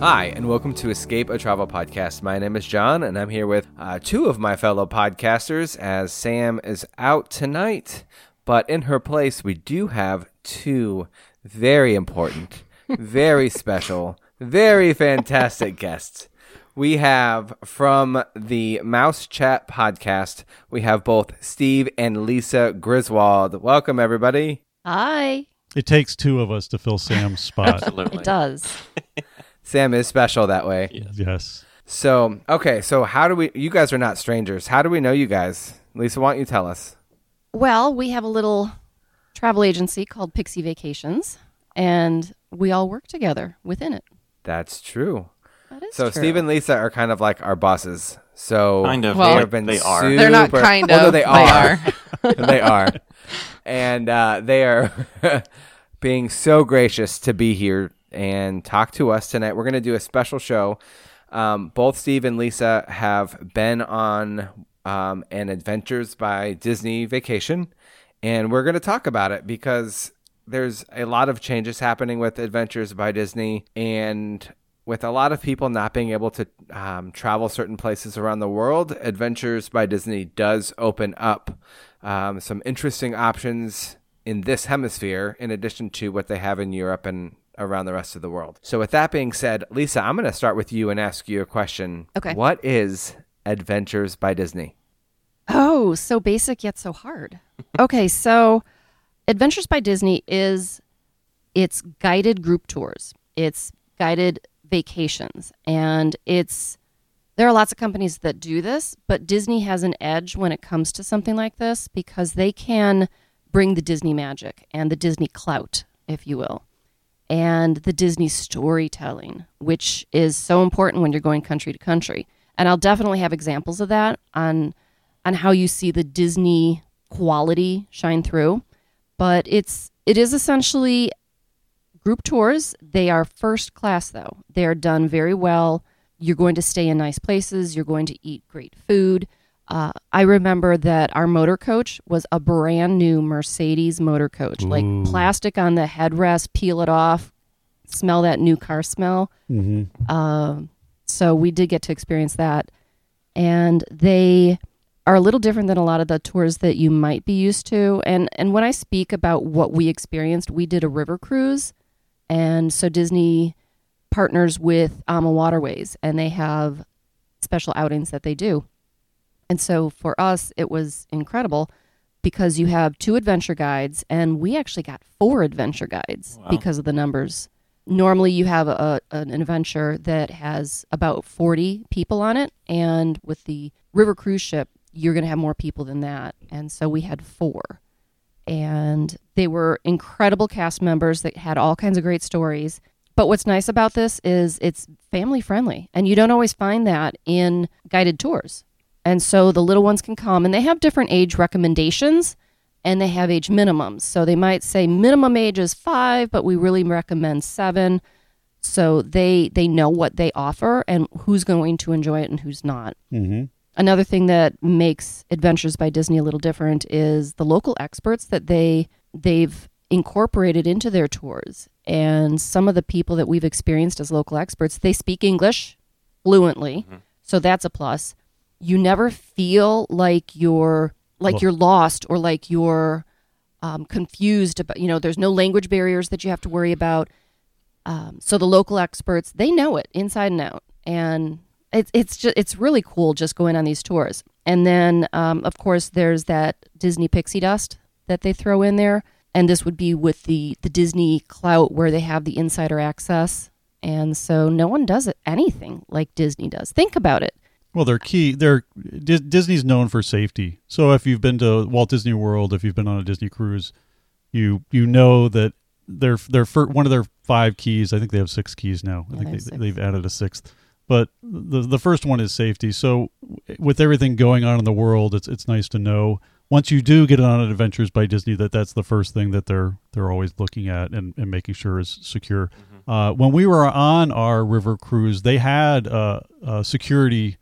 Hi, and welcome to Escape a Travel Podcast. My name is John, and I'm here with uh, two of my fellow podcasters as Sam is out tonight. But in her place, we do have two very important, very special, very fantastic guests. We have from the Mouse Chat podcast, we have both Steve and Lisa Griswold. Welcome, everybody. Hi. It takes two of us to fill Sam's spot. Absolutely. It does. Sam is special that way. Yes. yes. So, okay, so how do we, you guys are not strangers. How do we know you guys? Lisa, why don't you tell us? Well, we have a little travel agency called Pixie Vacations, and we all work together within it. That's true. That is true. So, true. Steve and Lisa are kind of like our bosses. So, Kind of. they Well, have been they are. super, They're not kind well, of, they they are. are. they are. And uh, they are being so gracious to be here and talk to us tonight. We're going to do a special show. Um, both Steve and Lisa have been on um, an Adventures by Disney vacation, and we're going to talk about it because there's a lot of changes happening with Adventures by Disney, and with a lot of people not being able to um, travel certain places around the world, Adventures by Disney does open up um, some interesting options in this hemisphere, in addition to what they have in Europe and around the rest of the world. So, with that being said, Lisa, I'm going to start with you and ask you a question. Okay. What is Adventures by Disney? Oh, so basic yet so hard. Okay, so Adventures by Disney is it's guided group tours. It's guided vacations and it's there are lots of companies that do this, but Disney has an edge when it comes to something like this because they can bring the Disney magic and the Disney clout, if you will, and the Disney storytelling, which is so important when you're going country to country. And I'll definitely have examples of that on on how you see the Disney quality shine through. But it's it is essentially group tours. They are first class though. They are done very well. You're going to stay in nice places. You're going to eat great food. Uh, I remember that our motor coach was a brand new Mercedes motor coach, like plastic on the headrest, peel it off, smell that new car smell. Mm-hmm. Um, so we did get to experience that. And they are a little different than a lot of the tours that you might be used to. And and when I speak about what we experienced, we did a river cruise. And so Disney partners with Ama Waterways and they have special outings that they do. And so for us it was incredible because you have two adventure guides and we actually got four adventure guides Wow. because of the numbers. Normally you have a, an adventure that has about 40 people on it and with the river cruise ship you're going to have more people than that. And so we had four. And they were incredible cast members that had all kinds of great stories. But what's nice about this is it's family friendly and you don't always find that in guided tours and so the little ones can come and they have different age recommendations and they have age minimums. So they might say minimum age is five, but we really recommend seven. So they they know what they offer and who's going to enjoy it and who's not. Mm-hmm. Another thing that makes Adventures by Disney a little different is the local experts that they they've incorporated into their tours. And some of the people that we've experienced as local experts, they speak English fluently. So that's a plus. You never feel like you're like Well- you're lost or like you're um, confused about. You know, there's no language barriers that you have to worry about. Um, so the local experts they know it inside and out, and it's it's just it's really cool just going on these tours. And then um, of course there's that Disney pixie dust that they throw in there, and this would be with the the Disney clout where they have the insider access, and so no one does anything like Disney does. Think about it. Well, they're key. They're Dis- Disney's known for safety. So if you've been to Walt Disney World, if you've been on a Disney cruise, you you know that their their fir- one of their five keys. I think they have six keys now. I think they have they, they've added a sixth. but the the first one is safety. So with everything going on in the world, it's it's nice to know once you do get on an Adventures by Disney that that's the first thing that they're they're always looking at and, and making sure is secure. Uh, when we were on our river cruise, they had a, a security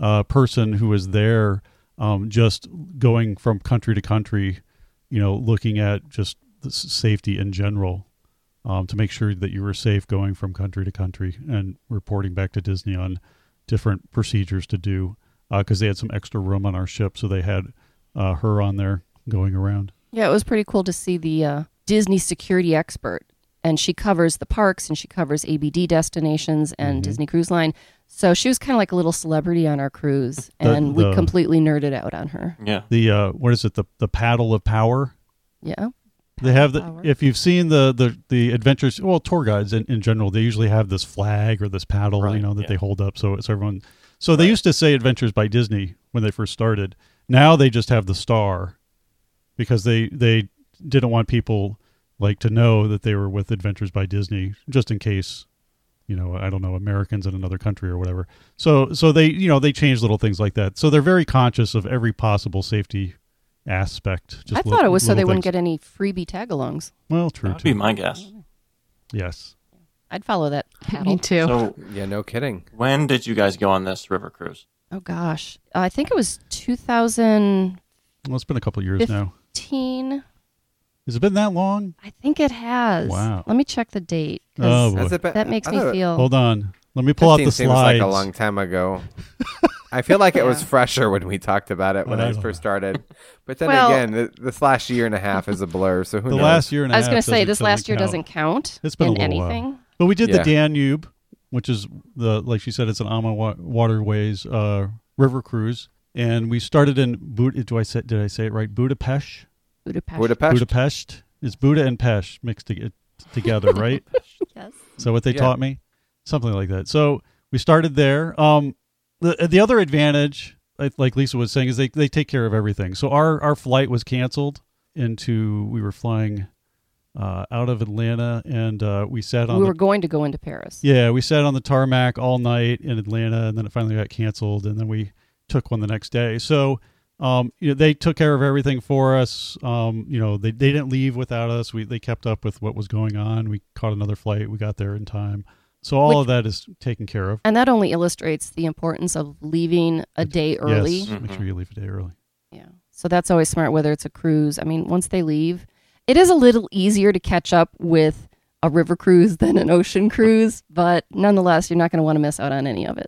uh, person who was there, um, just going from country to country, you know, looking at just the safety in general, um, to make sure that you were safe going from country to country and reporting back to Disney on different procedures to do because they had some extra room on our ship, so they had uh, her on there going around. Yeah, it was pretty cool to see the uh, Disney security expert. And she covers the parks and she covers ABD destinations and Mhm. Disney Cruise Line. So she was kind of like a little celebrity on our cruise. The- And we completely nerded out on her. Yeah. The uh, what is it? The the paddle of power. Yeah. They have the Power. if you've seen the the the adventures well tour guides in, in general they usually have this flag or this paddle you know that yeah. they hold up so it's everyone so they used to say adventures by Disney when they first started now they just have the star because they they didn't want people like to know that they were with adventures by Disney just in case you know I don't know Americans in another country or whatever so so they you know they change little things like that so they're very conscious of every possible safety aspect just I li- thought it was so little they wouldn't get any freebie tag-alongs. well true That would too. be my guess. Yes. I'd follow that paddle. Me too. So Yeah, no kidding. when did you guys go on this river cruise? Oh gosh, I think it was 2000 Well, it's been a couple years Fif- now. Has it been that long? I think it has. Wow. Let me check the date. 'cause Oh, boy. Has it been- that makes I me thought feel. Hold on. Let me pull out 15 the seems slides. like a long time ago. I feel like it was Yeah. fresher when we talked about it when I I, don't first started. But then Well- again, th- this last year and a half is a blur. So who the knows? last year and a I was half. going to say doesn't- this last year count. doesn't count It's been a in little while. anything. But we did Yeah. the Danube, which is the like she said, it's an AMA wa- waterways uh, river cruise, and we started in Bud. Do I say did I say it right? Budapest. Budapest. Budapest. Budapest. It's Buda and Pesh mixed to- together, right? Yes. So what they Yeah. taught me, something like that. So we started there. Um, the the other advantage, like- like Lisa was saying, is they they take care of everything. So our our flight was canceled into we were flying uh, out of Atlanta, and uh, we sat on We the were going to go into Paris. yeah we sat on the tarmac all night in Atlanta, and then it finally got canceled, and then we took one the next day. So. Um, you know, they took care of everything for us. Um, you know, they, they didn't leave without us. We they kept up with what was going on. We caught another flight. We got there in time. So all Which- of that is taken care of. And that only illustrates the importance of leaving a day early. Yes, make sure you leave a day early. Yeah. So that's always smart, whether it's a cruise. I mean, once they leave, it is a little easier to catch up with a river cruise than an ocean cruise, but nonetheless, you're not going to want to miss out on any of it.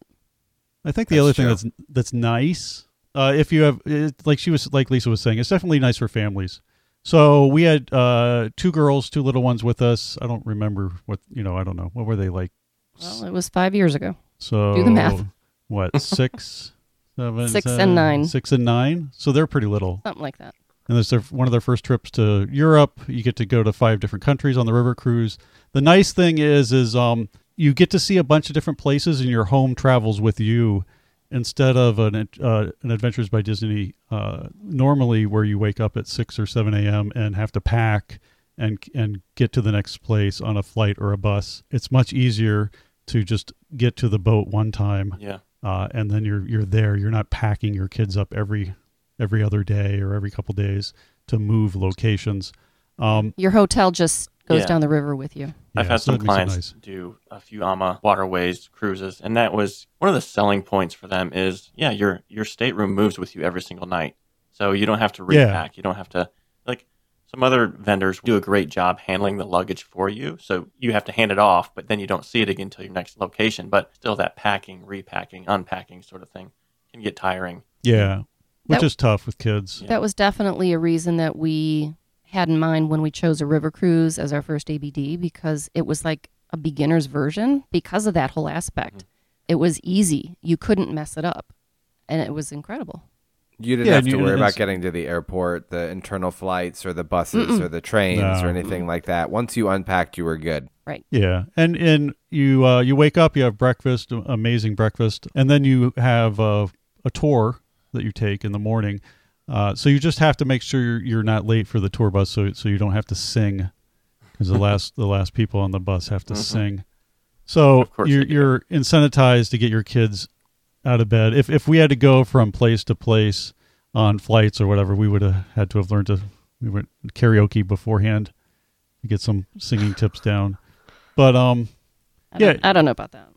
I think the That's other thing that's that's nice, uh, if you have, it, like she was, like Lisa was saying, it's definitely nice for families. So we had uh, two girls, two little ones with us. I don't remember what you know. I don't know what were they like. Well, it was five years ago. So do the math. What six, seven, Six and nine. six and nine. So they're pretty little. Something like that. and it's their, one of their first trips to Europe. You get to go to five different countries on the river cruise. The nice thing is, is um, you get to see a bunch of different places, and your home travels with you instead of an uh, an Adventures by Disney. Uh, normally, where you wake up at six or seven a.m. and have to pack and and get to the next place on a flight or a bus. It's much easier to just get to the boat one time Yeah. uh, and then you're you're there. You're not packing your kids up every every other day or every couple days to move locations. Um, Your hotel just goes Yeah. down the river with you. I've yeah, had so some that makes it clients nice. do a few AMA waterways cruises, and that was one of the selling points for them. Is yeah, your your stateroom moves with you every single night, so you don't have to Yeah. repack. You don't have to like some other vendors do a great job handling the luggage for you. So you have to hand it off, but then you don't see it again until your next location. But still, that packing, repacking, unpacking sort of thing can get tiring. Yeah, which That- is tough with kids. Yeah. That was definitely a reason that we had in mind when we chose a river cruise as our first ABD because it was like a beginner's version because of that whole aspect. It was easy. You couldn't mess it up. And it was incredible. You didn't Yeah, have to worry about getting to the airport, the internal flights, or the buses, or the trains, No. or anything like that. Once you unpacked, you were good. Right. Yeah, and and you uh, you wake up, you have breakfast, amazing breakfast, and then you have uh, a tour that you take in the morning. Uh, so you just have to make sure you're, you're not late for the tour bus, so so you don't have to sing, because the last the last people on the bus have to Mhm. sing. So you're you're incentivized to get your kids out of bed. If if we had to go from place to place on flights or whatever, we would have had to have learned to we went karaoke beforehand to get some singing tips down. But um, I Yeah. don't, I don't know about that.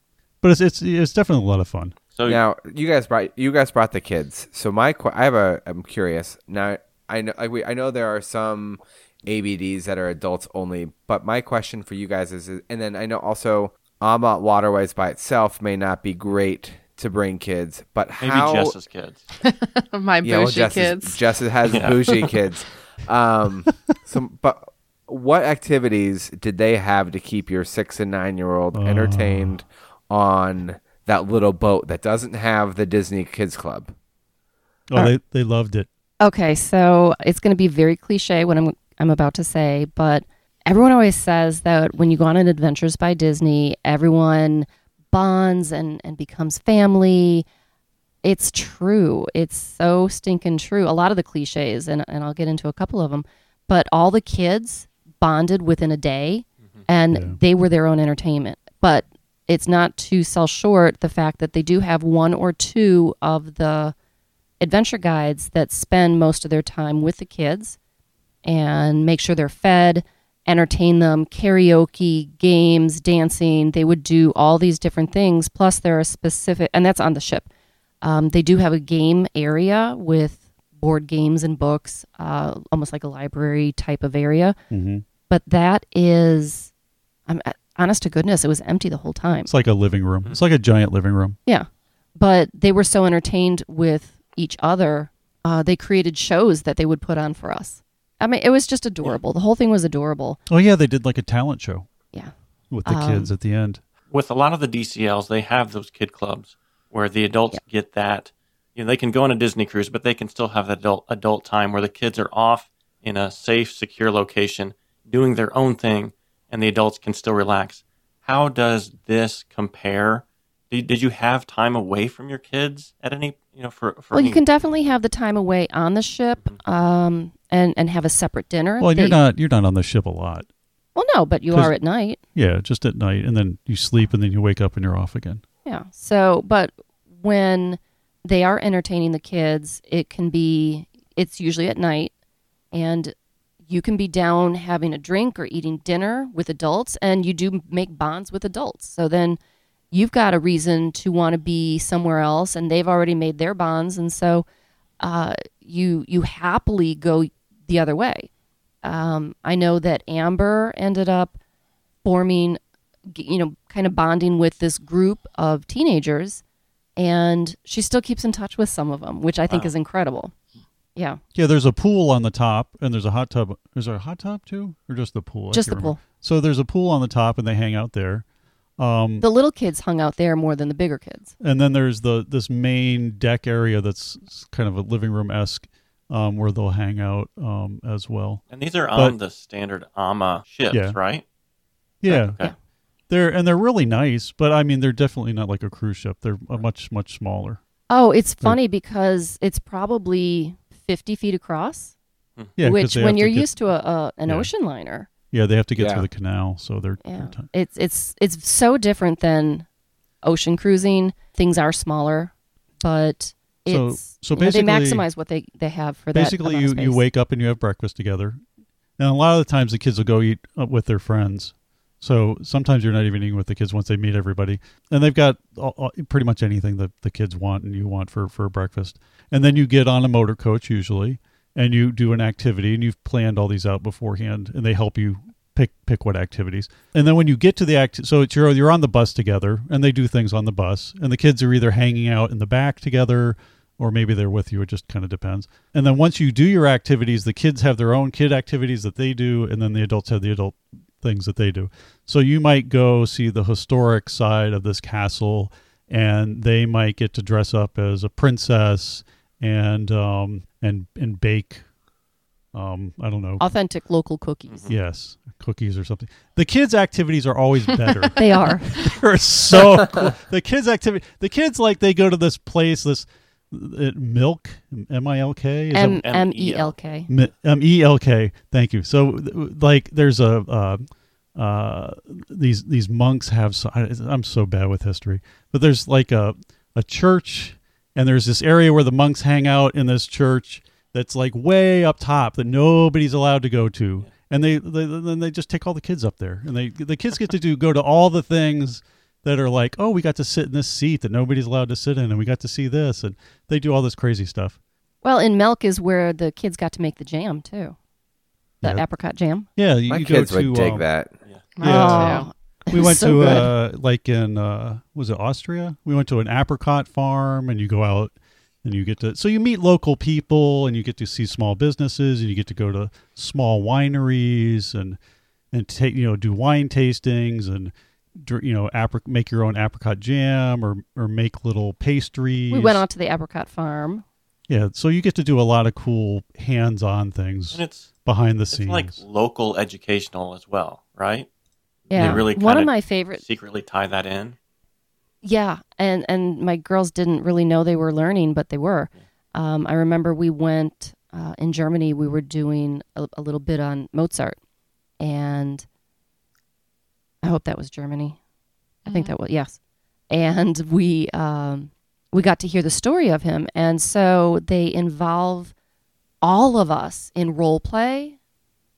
but it's it's it's definitely a lot of fun. So Now you guys brought you guys brought the kids. So my que- I have a I'm curious now. I know I, we- I know there are some ABDs that are adults only, but my question for you guys is, and then I know also Ama Waterways by itself may not be great to bring kids, but maybe how Jess's kids. My yeah, bougie Jess, kids. Is, Jess has Yeah. bougie kids. Um, so, but what activities did they have to keep your six and nine year old entertained on that little boat that doesn't have the Disney Kids Club? Oh, they uh, they loved it. Okay, so it's going to be very cliche what I'm I'm about to say, but everyone always says that when you go on an Adventures by Disney, everyone bonds and and becomes family. It's true. It's so stinking true. A lot of the cliches, and and I'll get into a couple of them, but all the kids bonded within a day, mm-hmm. and Yeah. they were their own entertainment. But it's not to sell short the fact that they do have one or two of the adventure guides that spend most of their time with the kids and make sure they're fed, entertain them, karaoke, games, dancing. They would do all these different things. Plus, there are specific, and that's on the ship. Um, they do have a game area with board games and books, uh, almost like a library type of area. hmm But that is, I'm honest to goodness, it was empty the whole time. It's like a living room. It's like a giant living room. Yeah. But they were so entertained with each other, uh, they created shows that they would put on for us. I mean, it was just adorable. The whole thing was adorable. Oh yeah, they did like a talent show Yeah. with the Um, kids at the end. With a lot of the DCLs, they have those kid clubs where the adults get that. You know, they can go on a Disney cruise, but they can still have that adult adult time where the kids are off in a safe, secure location, doing their own thing, and the adults can still relax. How does this compare? Did, did you have time away from your kids at any? You know, for for Well, you can definitely have the time away on the ship um, and, and have a separate dinner. Well, and you're not you're not on the ship a lot. Well, no, but you are at night. Yeah, just at night, and then you sleep, and then you wake up, and you're off again. Yeah. So, but when they are entertaining the kids, it can be, it's usually at night, and you can be down having a drink or eating dinner with adults, and you do make bonds with adults. So then you've got a reason to want to be somewhere else, and they've already made their bonds, and so uh, you you happily go the other way. Um, I know that Amber ended up forming, you know, kind of bonding with this group of teenagers, and she still keeps in touch with some of them, which I think Wow. is incredible. Yeah, Yeah, there's a pool on the top, and there's a hot tub. Is there a hot tub too, or just the pool? I just the can't pool. So there's a pool on the top, and they hang out there. Um, The little kids hung out there more than the bigger kids. and then there's the this main deck area that's kind of a living room esque, um, where they'll hang out um, as well. and these are but- on the standard AMA ships, Yeah. right? Yeah, Okay. they're and they're really nice, but I mean they're definitely not like a cruise ship. They're a much much smaller. Oh, it's funny because it's probably 50 feet across, Yeah, 'cause which when you're get- used to a, a an Yeah. ocean liner, yeah, they have to get Yeah. through the canal, so they're, yeah, they're ti- it's it's it's so different than ocean cruising. Things are smaller, but So- it's so you know, they maximize what they they have for that basically amount you of you wake up and you have breakfast together and a lot of the times the kids will go eat uh, with their friends so sometimes you're not even eating with the kids once they meet everybody. And they've got all, all- pretty much anything that the kids want and you want for for breakfast. And then you get on a motor coach usually and you do an activity and you've planned all these out beforehand and they help you pick pick what activities. And then when you get to the act so it's you're you're on the bus together and they do things on the bus and the kids are either hanging out in the back together or maybe they're with you. It just kind of depends. And then once you do your activities the kids have their own kid activities that they do and then the adults have the adult things that they do so you might go see the historic side of this castle and they might get to dress up as a princess and um and and bake um i don't know authentic local cookies. yes cookies or something the kids activities are always better They are. they're so cool. The kids' activity. The kids like they go to this place. This uh, milk. M I L K. Is M it M E L K. M E L K? Thank you. So like there's a uh, uh, these these monks have. So, I, I'm so bad with history, but there's like a a church, and there's this area where the monks hang out in this church that's like way up top that nobody's allowed to go to, and they, they then they just take all the kids up there, and they the kids get to do go to all the things that are like, oh, we got to sit in this seat that nobody's allowed to sit in, and we got to see this, and they do all this crazy stuff. Well, in Milk is where the kids got to make the jam too, the Yeah. apricot jam. Yeah, you, My you kids go to, would dig um, that. Yeah. Oh, We went so to uh, like in uh, was it Austria? We went to an apricot farm, and you go out and you get to so you meet local people, and you get to see small businesses, and you get to go to small wineries and and take you know do wine tastings and dr- you know apric- make your own apricot jam or or make little pastries. we went out to the apricot farm. Yeah, so you get to do a lot of cool hands-on things And it's behind the it's scenes. like local educational as well, right? Yeah, really one of kinda my favorite. Secretly tie that in. Yeah, and and my girls didn't really know they were learning, but they were. Um, I remember we went uh, in Germany. We were doing a, a little bit on Mozart, and I hope that was Germany. I think that was yes. And we um, we got to hear the story of him, and so they involve all of us in role play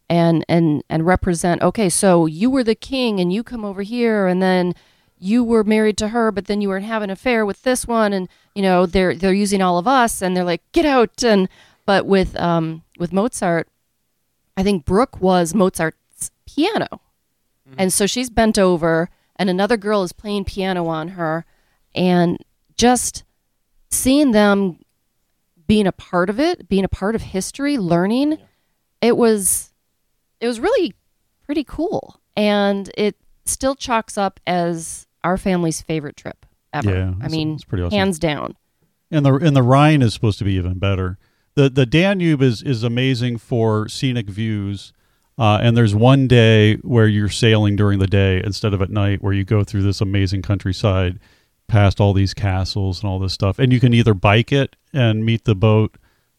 and and and represent okay so you were the king and you come over here and then you were married to her but then you were having an affair with this one and you know they're they're using all of us and they're like get out and but with um with Mozart I think Brooke was Mozart's piano Mm-hmm. and so she's bent over and another girl is playing piano on her and just seeing them being a part of it being a part of history learning it was it was really pretty cool and it still chalks up as our family's favorite trip ever Yeah, i mean it's pretty awesome. hands down And the and the Rhine is supposed to be even better. the The Danube is is amazing for scenic views. Uh, and there's one day where you're sailing during the day instead of at night, where you go through this amazing countryside, past all these castles and all this stuff. And you can either bike it and meet the boat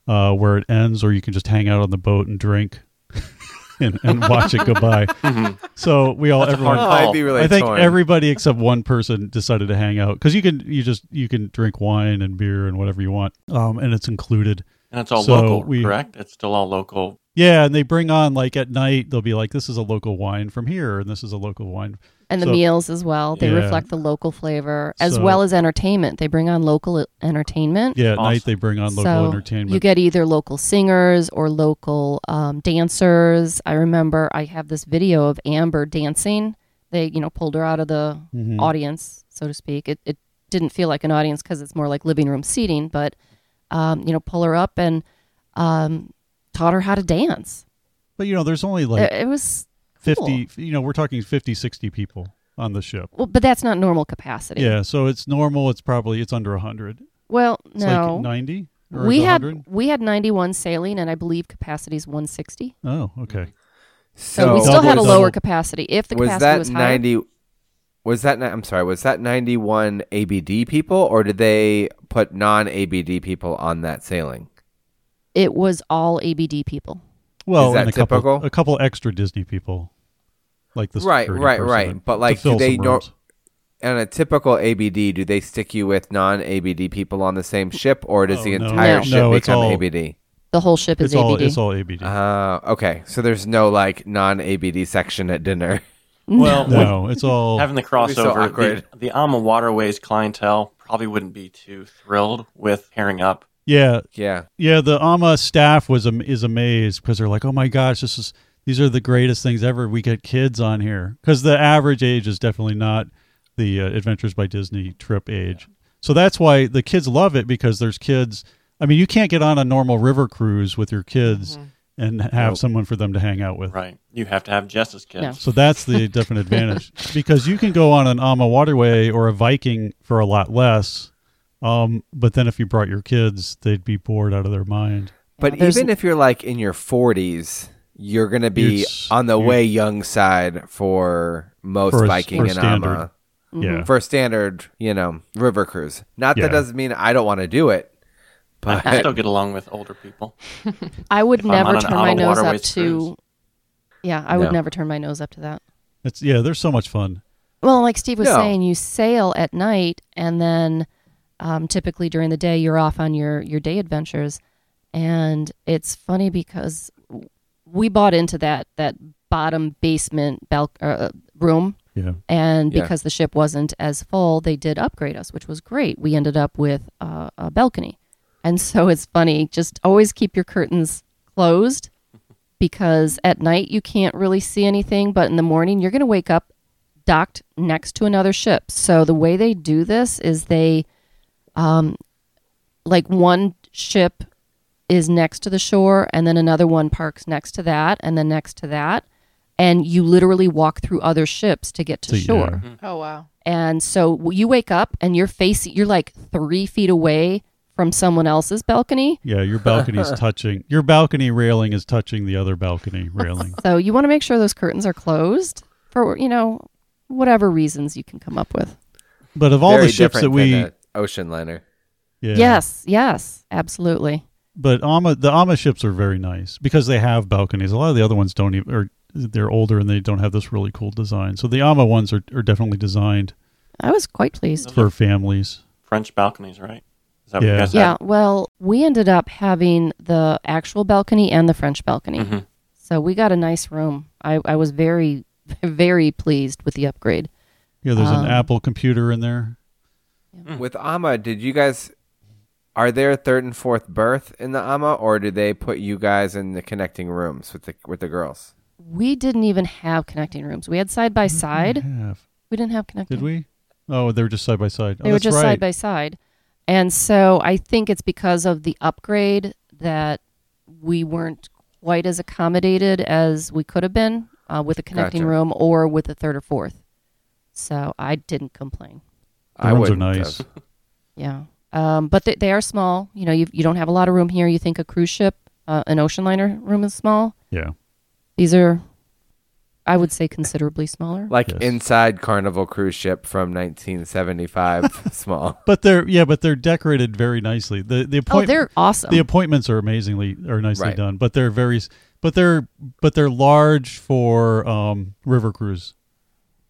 uh, where it ends, or you can just hang out on the boat and drink and, and watch it go by. So we all That's everyone Oh. I'd be really I think torn. everybody except one person decided to hang out because you can you just you can drink wine and beer and whatever you want, um, and it's included. And it's all So local, we- correct? It's still all local. Yeah, and they bring on like at night they'll be like, this is a local wine from here, and this is a local wine. and the So- meals as well they Yeah. reflect the local flavor as So- well as entertainment they bring on local entertainment Yeah, at night they bring on local so entertainment. you get either local singers or local um, dancers i remember i have this video of amber dancing they you know pulled her out of the Mhm. audience so to speak it, it didn't feel like an audience because it's more like living room seating but um, you know pull her up and um, taught her how to dance but you know, there's only like it, it was cool. 50, you know, we're talking 50, 60 people on the ship. well but that's not normal capacity Yeah, so it's normal. It's probably it's under 100. well It's no like 90 we had 100? we had 91 sailing and i believe capacity is 160 Oh, okay. so, we still had a Double- lower double. capacity if the was capacity that was higher 90 was that I'm sorry, was that 91 ABD people or did they put non-ABD people on that sailing? It was all abd people Well, and a couple, a couple extra Disney people, like the Right, right, right. But, like, do they some nor- rooms. And a typical ABD, do they stick you with non-ABD people on the same ship or does Oh, the entire No. ship No, become all- ABD? the whole ship is It's all abd it's all ABD. Uh, okay. So there's no like non-ABD section at dinner. Well, no, it's all having the It'd so crossover, awkward. the, the Ama Waterways clientele probably wouldn't be too thrilled with pairing up. Yeah, Yeah. yeah. The AMA staff was am- is amazed because they're like, oh my gosh, this is these are the greatest things ever. We get kids on here because the average age is definitely not the uh, Adventures by Disney trip age. So that's why the kids love it because there's kids. I mean, you can't get on a normal river cruise with your kids and have Nope. someone for them to hang out with. Right. You have to have Jess's kids. No. So that's the definite advantage because you can go on an AMA waterway or a Viking for a lot less. Um, but then if you brought your kids, they'd be bored out of their mind. But there's- even if you're like in your 40s, you're going to be on the way young side for most For a s- Viking for and standard. Ama. Yeah. For a standard, you know, river cruise. Not Yeah. that doesn't mean I don't want to do it, but I still get along with older people. I would If never turn my nose up to. cruise. Yeah, I would No. never turn my nose up to that. It's yeah, they're so much fun. Well, like Steve was No. saying, you sail at night, and then um, typically during the day you're off on your your day adventures. And it's funny because we bought into that that bottom basement bal- uh, room, Yeah. and Yeah. because the ship wasn't as full, they did upgrade us, which was great. We ended up with uh, a balcony, and so it's funny. Just always keep your curtains closed because at night you can't really see anything, but in the morning you're going to wake up docked next to another ship. So the way they do this is they, um, like one ship is next to the shore, and then another one parks next to that, and then next to that, and you literally walk through other ships to get to So, shore. yeah. Oh wow. And so you wake up and you're facing, you're like three feet away from someone else's balcony. Yeah, your balcony's touching. Your balcony railing is touching the other balcony railing. So you want to make sure those curtains are closed for, you know, whatever reasons you can come up with. But of all Very the ships that we, than a ocean liner. yeah, Yes, yes, absolutely. But Ama, the Ama ships are very nice because they have balconies. A lot of the other ones don't even, or they're older and they don't have this really cool design. So the Ama ones are, are definitely designed I was quite pleased. for families. French balconies, right? Is that what you Yeah. guys Yeah, have? well, we ended up having the actual balcony and the French balcony. Mhm. So we got a nice room. I, I was very, very pleased with the upgrade. Yeah, there's Um, an Apple computer in there. With Ama, did you guys are there third and fourth berth in the Ama, or did they put you guys in the connecting rooms with the with the girls? We didn't even have connecting rooms. We had side by side. We didn't have connecting. Did we? Oh, they were just side by side. They oh, were just right. side by side. And so I think it's because of the upgrade that we weren't quite as accommodated as we could have been uh, with a connecting Gotcha. room or with a third or fourth. So I didn't complain. The I rooms are nice. have. Yeah. Um, but they, they are small. You know, you, you don't have a lot of room here. You think a cruise ship, uh, an ocean liner room is small. Yeah. These are, I would say, considerably smaller. Like Yes. inside Carnival cruise ship from 1975, small. But they're yeah, but they're decorated very nicely. The the oh, appoint- they're awesome. the appointments are amazingly are nicely Right. done. But they're very but they're but they're large for um river cruise.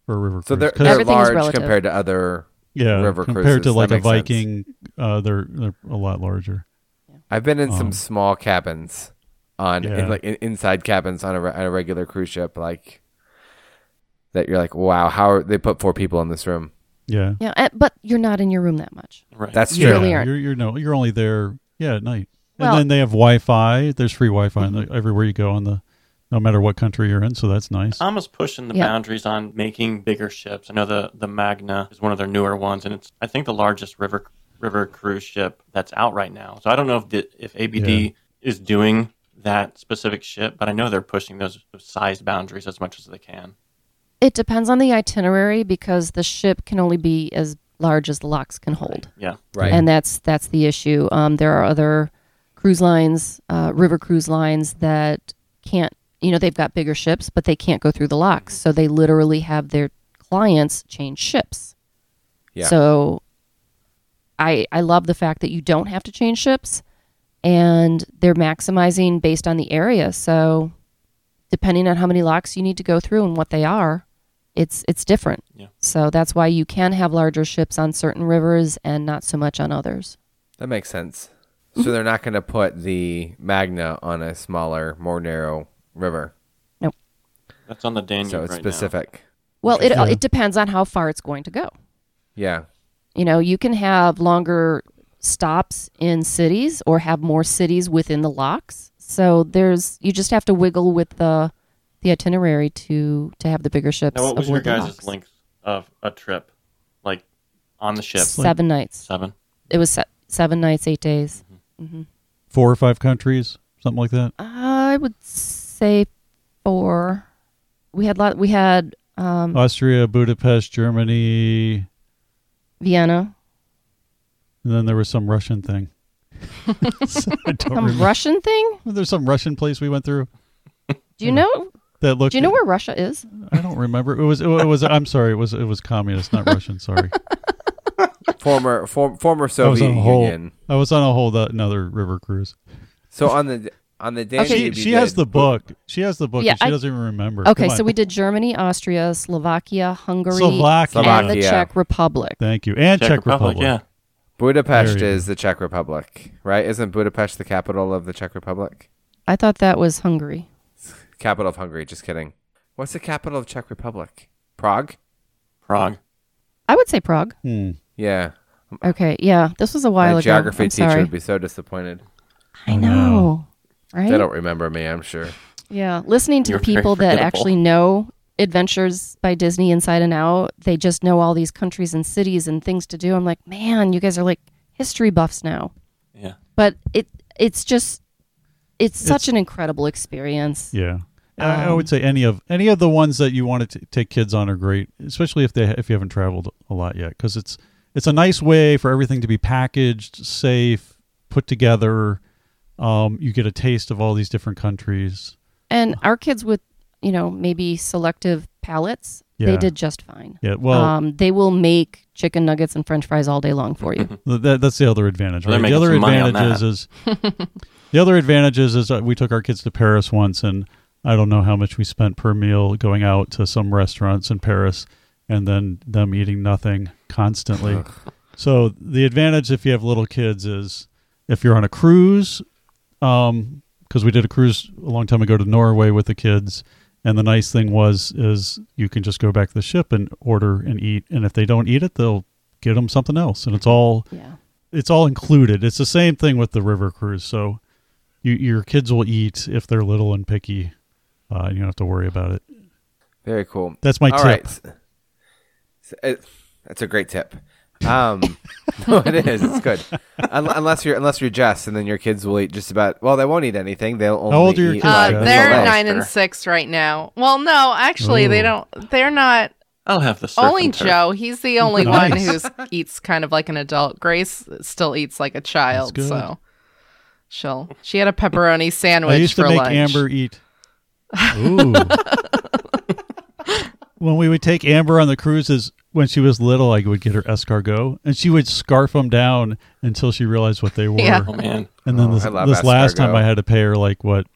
For a river So cruise. they're, 'Cause- they're Everything large compared to other. Yeah, river compared cruises, to like that a makes sense. Viking, uh, they're they're a lot larger. I've been in Um, some small cabins on Yeah. in, like in, inside cabins on a, re- on a regular cruise ship, like that. You're like, wow, how are, they put four people in this room? Yeah, yeah, uh, but you're not in your room that much. Right. That's You true. really yeah, aren't. You're you're no you're only there yeah at night, Well- and then they have Wi-Fi. There's free Wi-Fi in the, everywhere you go on the, no matter what country you're in. So that's nice. Ama's pushing the Yeah. boundaries on making bigger ships. I know the the Magna is one of their newer ones, and it's I think the largest river river cruise ship that's out right now. So I don't know if the, if ABD Yeah. is doing that specific ship, but I know they're pushing those size boundaries as much as they can. It depends on the itinerary because the ship can only be as large as the locks can hold, Yeah. Right. and that's that's the issue. Um, there are other cruise lines, uh, river cruise lines that can't. You know, they've got bigger ships, but they can't go through the locks, so they literally have their clients change ships. Yeah. So, I I love the fact that you don't have to change ships, and they're maximizing based on the area. So, depending on how many locks you need to go through and what they are, it's it's different. Yeah. So that's why you can have larger ships on certain rivers and not so much on others. That makes sense. So they're not going to put the Magna on a smaller, more narrow river. Nope. That's on the Danube So it's right now. specific. Well, it Interesting. it depends on how far it's going to go. Yeah. You know, you can have longer stops in cities or have more cities within the locks. So there's you just have to wiggle with the the itinerary to to have the bigger ships. Now, what was your aboard the guys' locks. length of a trip, like on the ship? Seven nights. Seven. It was se- seven nights, eight days. Mm-hmm. Mm-hmm. Four or five countries, something like that. I would say four. We had lot. We had um, Austria, Budapest, Germany, Vienna, and then there was some Russian thing. I don't some remember. Russian thing. There's some Russian place we went through Do you know? that looked. Do you know where Russia is? I don't remember. It was. It was. I'm sorry. It was. It was communist, not Russian. Sorry. Former for, former Soviet on a whole. Union. I was on a whole another river cruise. So on the On the day Okay. She, she has the book. She has the book, Yeah, and she I- doesn't even remember. Okay, Come so on. we did Germany, Austria, Slovakia, Hungary, Slovakia. and the Slovakia. Czech Republic. Thank you, and Czech, Republic. yeah. Budapest There you is the Czech Republic, right? Isn't Budapest the capital of the Czech Republic? I thought that was Hungary. Capital of Hungary. Just kidding. What's the capital of Czech Republic? Prague. Prague. I would say Prague. Hmm. Yeah. Okay, yeah, this was a while My ago. geography I'm teacher sorry. would be so disappointed. I Oh, know, no. Right? They don't remember me, I'm sure. Yeah, listening to You're very people that actually know Adventures by Disney inside and out, they just know all these countries and cities and things to do. I'm like, man, you guys are like history buffs now. Yeah. But it it's just it's such It's- an incredible experience. Yeah. I, I Um, would say any of any of the ones that you want to t- take kids on are great, especially if they if you haven't traveled a lot yet, because it's it's a nice way for everything to be packaged, safe, put together. Um, you get a taste of all these different countries. And our kids with, you know, maybe selective palates, they did just fine. Yeah, well, um, they will make chicken nuggets and french fries all day long for you. that, that's the other advantage, right? The other some advantage is, is the other advantage is, is uh, we took our kids to Paris once, and I don't know how much we spent per meal going out to some restaurants in Paris, and then them eating nothing constantly. so the advantage if you have little kids is if you're on a cruise, um, because we did a cruise a long time ago to Norway with the kids. And the nice thing was is you can just go back to the ship and order and eat, and if they don't eat it, they'll get them something else, and it's all Yeah. it's all included. It's the same thing with the river cruise. So you, your kids will eat if they're little and picky. Uh, and you don't have to worry about it. Very cool. That's my All tip. right. S- it- That's a great tip. Um, no, it is. It's good. Un- unless you're unless you're Jess, and then your kids will eat just about. Well, they won't eat anything. They'll only How old are your eat kids, like Uh, they're filet. nine and six right now. Well, no, actually, they don't. They're not. I'll have the only and. Joe. He's the only one Nice. who eats kind of like an adult. Grace still eats like a child. good. So she'll. She had a pepperoni sandwich I used to for make lunch. Amber eat. Ooh. When we would take Amber on the cruises when she was little, I would get her escargot, and she would scarf them down until she realized what they were. Yeah. Oh man. And then Oh, this, this last time. I had to pay her like what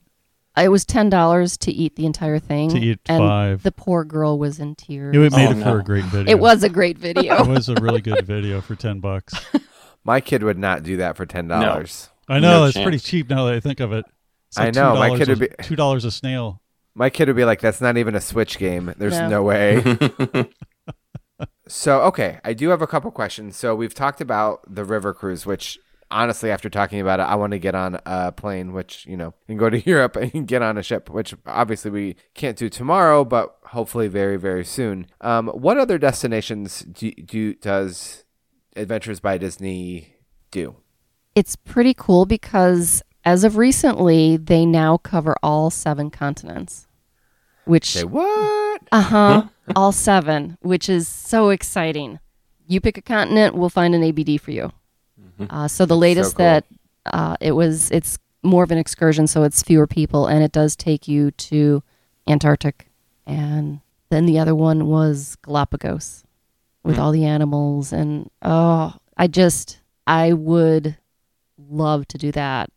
It was ten dollars to eat the entire thing. To eat and five. The poor girl was in tears. it made Oh, it for a great video. It was a great video. It was a really good video for ten bucks. My kid would not do that for ten dollars. No. I know No that's pretty cheap now that I think of it. It's I know, my $2 kid would be- two dollars a snail. My kid would be like, "That's not even a Switch game. There's No. no way." so okay, I do have a couple questions. So we've talked about the river cruise, which honestly, after talking about it, I want to get on a plane, which you know, and go to Europe and get on a ship, which obviously we can't do tomorrow, but hopefully very very soon. Um, what other destinations do, do does Adventures by Disney do? it's pretty cool because as of recently, they now cover all seven continents. Which Say what? Uh huh. All seven, which is so exciting. You pick a continent, we'll find an ABD for you. Uh, so the latest cool. that uh, it was, it's more of an excursion, so it's fewer people, and it does take you to Antarctic, and then the other one was Galapagos, with all the animals, and oh, I just, I would love to do that.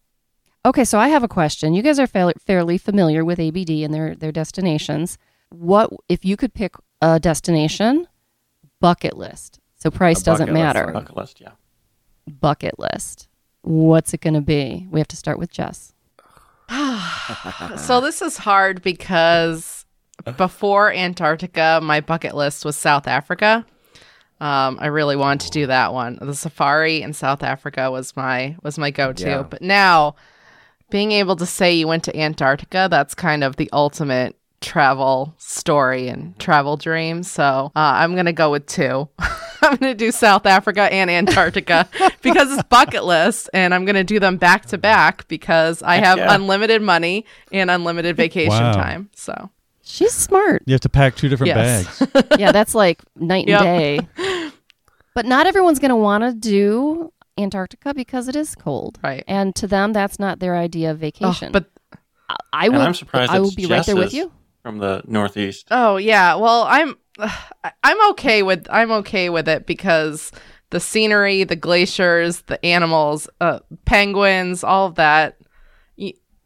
Okay, so I have a question. You guys are fairly, fairly familiar with ABD and their their destinations. What if you could pick a destination bucket list? So price A doesn't bucket list, matter. Bucket list, yeah. Bucket list. What's it going to be? We have to start with Jess. So this is hard because before Antarctica, my bucket list was South Africa. Um, I really wanted to do that one. The safari in South Africa was my was my go to. Yeah. But now, being able to say you went to Antarctica, that's kind of the ultimate travel story and travel dream. So uh, I'm gonna go with two. I'm gonna do South Africa and Antarctica because it's bucket list, and I'm gonna do them back to back because I have yeah. unlimited money and unlimited vacation Wow. time. So She's smart. You have to pack two different Yes. bags. yeah, that's like night and Yep. day. But not everyone's going to want to do Antarctica because it is cold. Right. And to them, that's not their idea of Oh, vacation. but I- I will. I'm surprised I will it's be right there with you. from the Northeast. Oh yeah, well I'm I'm okay with I'm okay with it because the scenery, the glaciers, the animals, uh, penguins, all of that.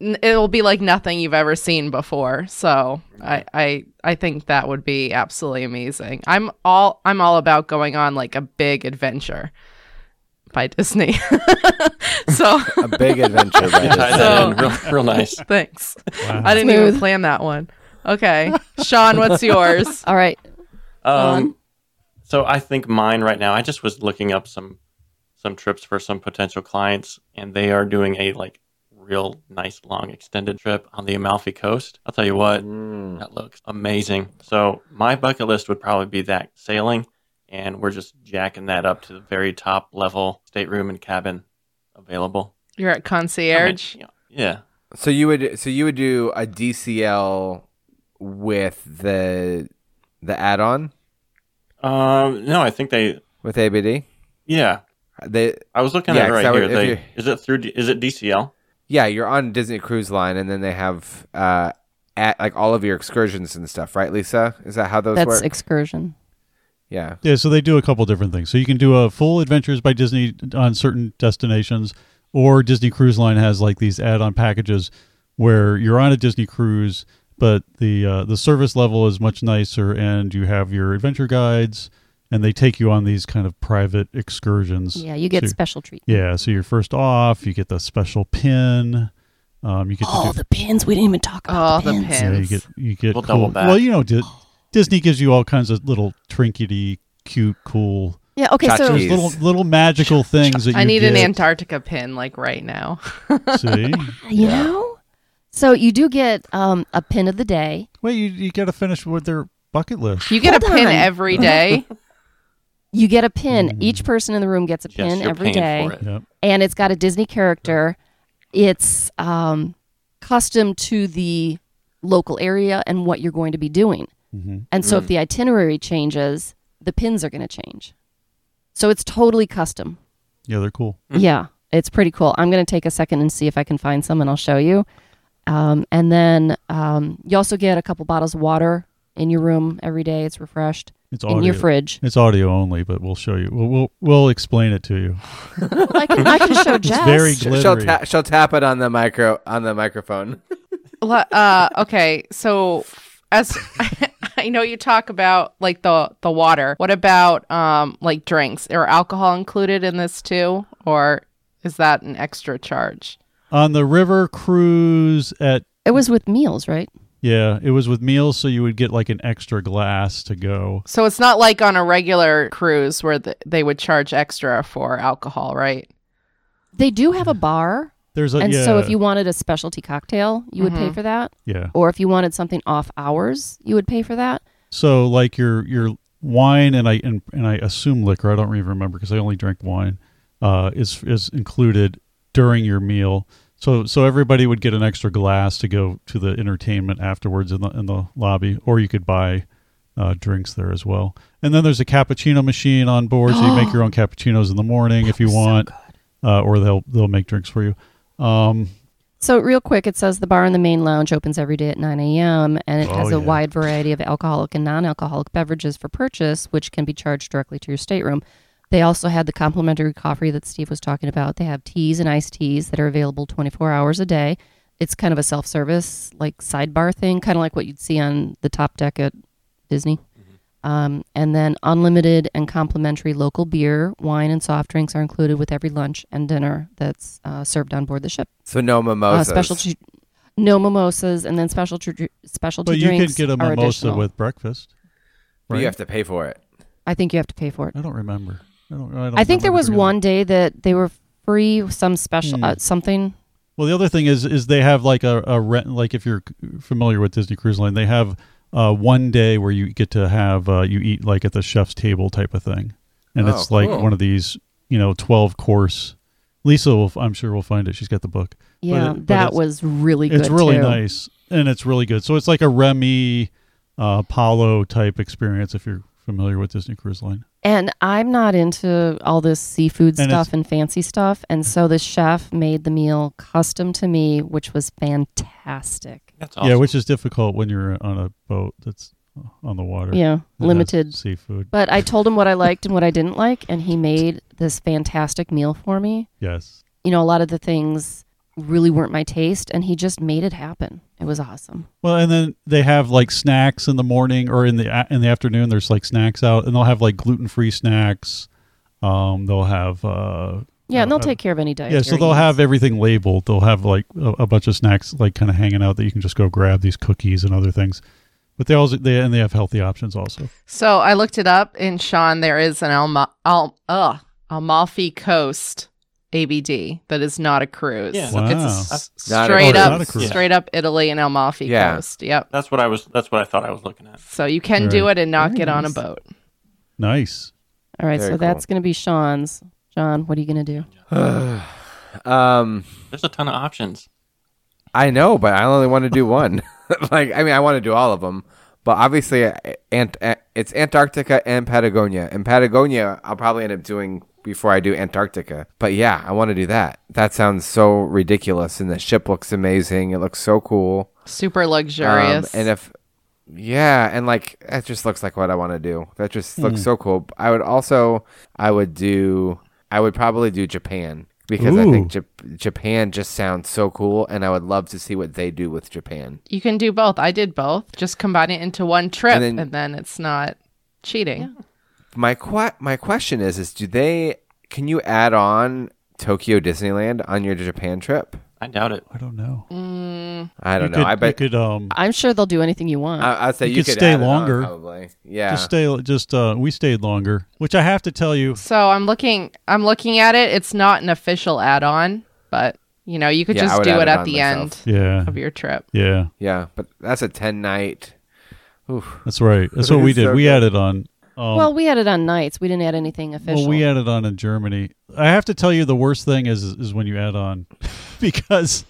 it'll be like nothing you've ever seen before. So I, I I think that would be absolutely amazing. I'm all I'm all about going on like a big adventure by Disney. so A big adventure. by Disney. that in real, real nice. thanks. Wow. I didn't even plan that one. Okay, Sean, what's yours? All right. Um, so I think mine right now. I just was looking up some some trips for some potential clients, and they are doing a like real nice long extended trip on the Amalfi Coast. I'll tell you what, Mm. that looks amazing. So my bucket list would probably be that sailing, and we're just jacking that up to the very top level stateroom and cabin available. You're at I mean, concierge. yeah, yeah. So you would so you would do a DCL with the the add-on Um, no, I think they. with ABD. Yeah, They I was looking Yeah, at it 'cause right I would- They, is it through? Is it DCL? yeah, you're on Disney Cruise Line, and then they have uh at like all of your excursions and stuff, right, Lisa? Is that how those That's work? excursion. Yeah. Yeah, so they do a couple different things. So you can do a full Adventures by Disney on certain destinations, or Disney Cruise Line has like these add-on packages where you're on a Disney cruise, but the uh, the service level is much nicer, and you have your adventure guides, and they take you on these kind of private excursions. Yeah, you get So- special treatment. Yeah, so you're first off, you get the special pin. Um, you get Oh, do, the pins. We didn't even talk Oh, about the the pins. yeah, you get you get We'll cool. Well, you know, Di- Disney gives you all kinds of little trinkety, cute, cool Yeah, okay, so There's little little magical things that you I need an. Antarctica pin like right now. See, you know? So you do get um, a pin of the day. wait, you you got to finish with their bucket list. You get a pin on. every day. You get a pin. Mm. Each person in the room gets a Yes, pin you're every for it. Yep. and it's got a Disney character. It's um, custom to the local area and what you're going to be doing. Hmm And so, Mm. if the itinerary changes, the pins are going to change. So it's totally custom. Yeah, they're cool. Mm. Yeah, it's pretty cool. I'm going to take a second and see if I can find some, and I'll show you. Um, and then um, you also get a couple bottles of water in your room every day. It's refreshed It's in your fridge. It's audio only, but we'll show you. We'll we'll, we'll explain it to you. I can I can show It's very Sh- She'll glittery. tap she'll tap it on the micro on the microphone. Uh, okay, so as I know you talk about like the the water. What about um like drinks? Are alcohol included in this too, or is that an extra charge? On the river cruise at It was with meals, right? yeah, it was with meals, so you would get like an extra glass to go. So it's not like on a regular cruise where th they would charge extra for alcohol, right? They do have a bar, There's a and yeah, so if you wanted a specialty cocktail, you would pay Mhm. for that. yeah. Or if you wanted something off hours, you would pay for that. So like your your wine and I and, and I assume liquor. I don't even remember because I only drink wine. Uh, is is included during your meal. So so everybody would get an extra glass to go to the entertainment afterwards in the in the lobby, or you could buy uh, drinks there as well. And then there's a cappuccino machine on board, so you make your own cappuccinos in the morning if you want, uh, or they'll they'll make drinks for you. Um, So, real quick, it says the bar in the main lounge opens every day at 9 a.m. and it Oh, has a yeah. wide variety of alcoholic and non alcoholic beverages for purchase, which can be charged directly to your stateroom. They also had the complimentary coffee that Steve was talking about. They have teas and iced teas that are available 24 hours a day. It's kind of a self service, like sidebar thing, kind of like what you'd see on the top deck at Disney. Um, and then unlimited and complimentary local beer, wine, and soft drinks are included with every lunch and dinner that's uh, served on board the ship So no uh, mimosas. specialty no mimosas and then specialty specialty but you drinks could get a are mimosa additional. with breakfast. But Right? you have to pay for it. I think you have to pay for it. I don't remember. I don't. I, don't I think there was forgetting. one day that they were free some special Hmm. uh, something Well, the other thing is is they have like a, a rent like if you're familiar with Disney Cruise Line, they have uh, one day where you get to have uh, you eat like at the chef's table type of thing, and Oh, it's like cool. one of these you know twelve course. Lisa will, I'm sure, will find it. She's got the book. yeah it- but that was really good it's really too. nice and it's really good. So it's like a Remy, uh, a Palo type experience if you're familiar with Disney Cruise Line. And i'm not into all this seafood And stuff it's- and fancy stuff and so the chef made the meal custom to me which was fantastic That's awesome. Yeah, which is difficult when you're on a boat that's on the water. yeah has limited seafood. but i told him what i liked and what i didn't like and he made this fantastic meal for me Yes. you know, a lot of the things really weren't my taste, and he just made it happen. It was awesome. Well, and then they have like snacks in the morning or in the in the afternoon. There's like snacks out, and they'll have like gluten free snacks. Um, they'll have uh, Yeah, and they'll Uh, take care of any diet. yeah, so they'll needs. have everything labeled. They'll have like a, a bunch of snacks like kind of hanging out that you can just go grab these cookies and other things. But they also they and they have healthy options also. So I looked it up in Sean. There is an Alma, Al, uh, Amalfi Coast ABD that is not a cruise. Yeah. So It's a Wow. s- Not a straight cruise. up, a straight up Italy and Amalfi Yeah. Coast. Yep. That's what I was. That's what I thought I was looking at. So you can do it and not Very get on a boat. Nice. All right, Very so that's going to be Sean's. John, what are you going to do? Um, There's a ton of options. I know, but I only want to do one. like, I mean, I want to do all of them, but obviously, uh, Ant- uh, it's Antarctica and Patagonia. And Patagonia, I'll probably end up doing before I do Antarctica. But yeah, I want to do that. That sounds so ridiculous, and the ship looks amazing. It looks so cool. Super Um, luxurious. and if yeah, and like that just looks like what I want to do. That just looks so cool. I would also I would do I would probably do Japan because I think Ooh. Jap- Japan just sounds so cool and I would love to see what they do with Japan. you can do both. I did both. Just combine it into one trip, And and then- then, it's not cheating. My que- my question is is do they can you add on Tokyo Disneyland on your Japan trip? I doubt it. I don't know. I don't you know. Could, I bet could. Um, I'm sure they'll do anything you want. I, I'd say You you, could could stay add it on, longer. probably. Yeah. just stay just uh we stayed longer, which I have to tell you. So I'm looking. I'm looking at it. It's not an official add-on, but you know, you could Yeah, just do it it at the myself. end Yeah, of your trip. yeah, yeah, but that's a 10 night. Oof. that's right. That's what we did. So we good. added on. Um, well, we had it on nights. We didn't add anything official. Well, we added on in Germany. I have to tell you, the worst thing is is when you add on, because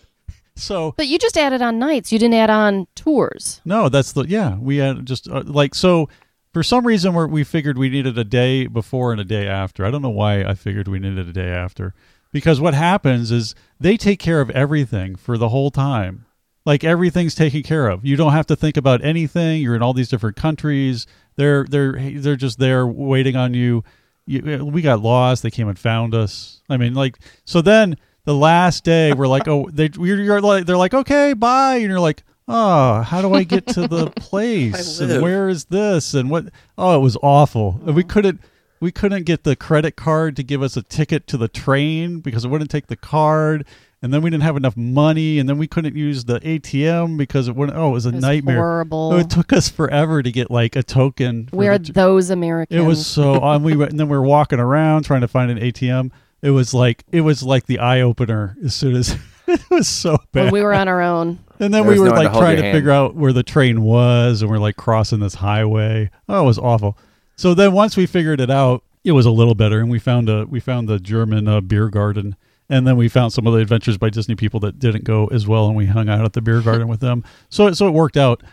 so but you just added on nights. You didn't add on tours. no, that's the yeah we had just uh, like so. For some reason, we we figured we needed a day before and a day after. I don't know why I figured we needed a day after, because what happens is they take care of everything for the whole time. Like everything's taken care of. You don't have to think about anything. You're in all these different countries. They're they're they're just there waiting on you. you. Uh, we got lost. They came and found us. I mean, like so. Then the last day, we're like, oh, they you're, you're like they're like, okay, bye, and you're like, oh, how do I get to the place? and where is this? And what? Oh, it was awful. And we uh-huh. couldn't we couldn't get the credit card to give us a ticket to the train because it wouldn't take the card. And then we didn't have enough money, and then we couldn't use the ATM because it wouldn't. Oh, it was a It was nightmare. horrible. Oh, it took us forever to get like a token. for Where are the those Americans? it was so on. We went, and then we were walking around trying to find an ATM. It was like it was like the eye opener as soon as it was so bad. when we were on our own. and then There we were no one to like trying to hand. figure out where the train was, and we're like crossing this highway. Oh, it was awful. So then once we figured it out, it was a little better, and we found a we found the German uh, beer garden, and then we found some of the Adventures by Disney people that didn't go as well, and we hung out at the beer garden with them. So so it worked out,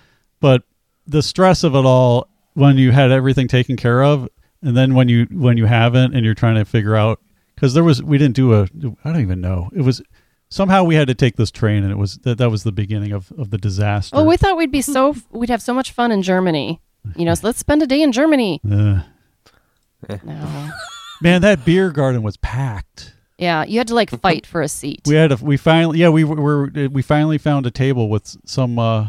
but the stress of it all when you had everything taken care of, and then when you when you haven't, and you're trying to figure out because there was we didn't do a I don't even know it was somehow we had to take this train, and it was that that was the beginning of of the disaster. Oh, we thought we'd be so we'd have so much fun in Germany. You know, so let's spend a day in Germany. Uh, No. man, that beer garden was packed. Yeah, you had to like fight for a seat. We had a, we finally yeah we were we finally found a table with some uh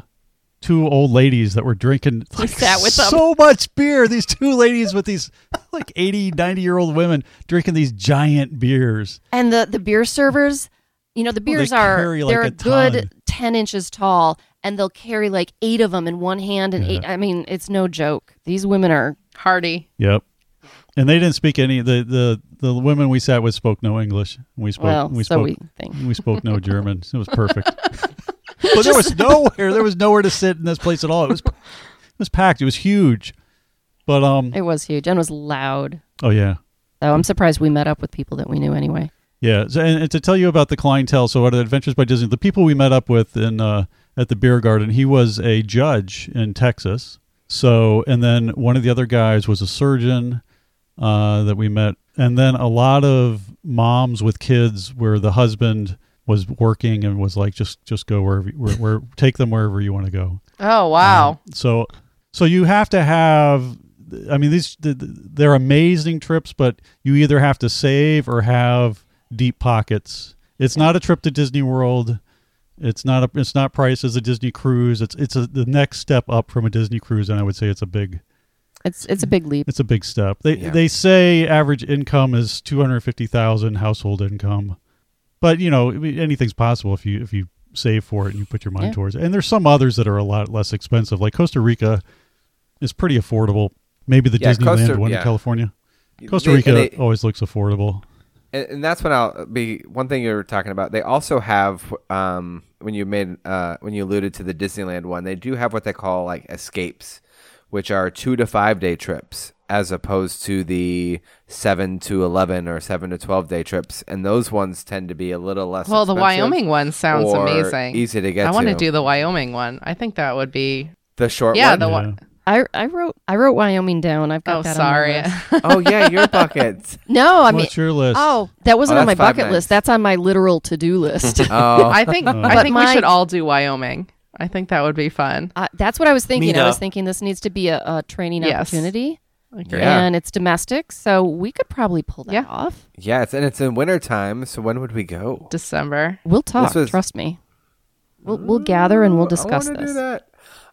two old ladies that were drinking like, sat with them. so much beer. These two ladies with these like 80, 90 year old women drinking these giant beers. And the the beer servers, you know, the Oh, they beers are like, they're a a good ten inches tall, and they'll carry like eight of them in one hand, and Yeah. eight. I mean, it's no joke. These women are Hardy. Yep. And they didn't speak any the the the women we sat with spoke no English. We spoke well, we so spoke we think. we spoke no German. It was perfect. but there was nowhere. There was nowhere to sit in this place at all. It was it was packed. It was huge. But um It was huge and it was loud. oh yeah. So I'm surprised we met up with people that we knew anyway. Yeah, so, and, and to tell you about the clientele, so at Adventures by Disney, the people we met up with in uh, at the beer garden, he was a judge in Texas. So, and then one of the other guys was a surgeon uh, that we met, and then a lot of moms with kids where the husband was working and was like, just just go wherever, where, where take them wherever you want to go. Oh wow. So, so you have to have. I mean, these th- th- they're amazing trips, but you either have to save or have deep pockets. It's not a trip to Disney World. It's not a. It's not priced as a Disney cruise. It's it's a, the next step up from a Disney cruise, and I would say it's a big It's it's a big leap. it's a big step. They Yeah. they say average income is two hundred fifty thousand household income, but you know anything's possible if you if you save for it and you put your mind Yeah. towards it. And there's some others that are a lot less expensive. Like Costa Rica is pretty affordable. Maybe the Yeah, Disneyland Costa- one yeah. in California. Costa Rica and they- always looks affordable. and, and that's what I'll be. One thing you were talking about. They also have um, when you made uh, when you alluded to the Disneyland one. They do have what they call like escapes, which are two to five day trips, as opposed to the seven to eleven or seven to twelve day trips. And those ones tend to be a little less. Well, the Wyoming one sounds or amazing. Easy to get. I want to to do the Wyoming one. I think that would be. the short Yeah, one. the Yeah. one. I I wrote I wrote Wyoming down. I've got Oh, that. on my sorry. list. oh yeah, your buckets. No, I mean, What's your list? oh, that wasn't Oh, on my bucket nights. list. That's on my literal to do list. Oh, I think I think my- we should all do Wyoming. I think that would be fun. uh, that's what I was thinking. Meet I was thinking this needs to be a, a training Yes. opportunity, Yeah. and it's domestic, so we could probably pull that Yeah. off. yeah, it's and it's in winter time. So when would we go? December. We'll talk. was- Trust me. We'll we'll gather and we'll discuss I wanna this.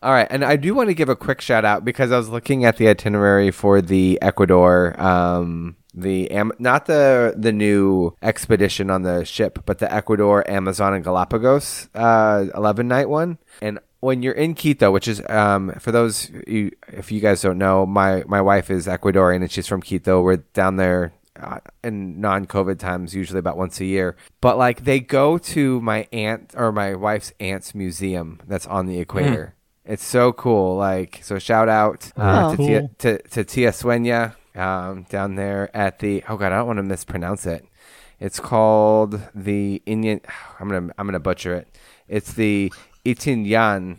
All right, and I do want to give a quick shout out because I was looking at the itinerary for the Ecuador, um, the Am- not the the new expedition on the ship, but the Ecuador, Amazon, and Galapagos uh, eleven night one. And when you're in Quito, which is um, for those you, if you guys don't know, my my wife is Ecuadorian and she's from Quito. We're down there uh, in non-COVID times, usually about once a year. But like they go to my aunt or my wife's aunt's museum that's on the equator. It's so cool. Like so, shout out uh, Oh. to, Tia, to to Tia Sueña um, down there at the. Oh God, I don't want to mispronounce it. It's called the Indian. I'm gonna I'm gonna butcher it. It's the Itinyan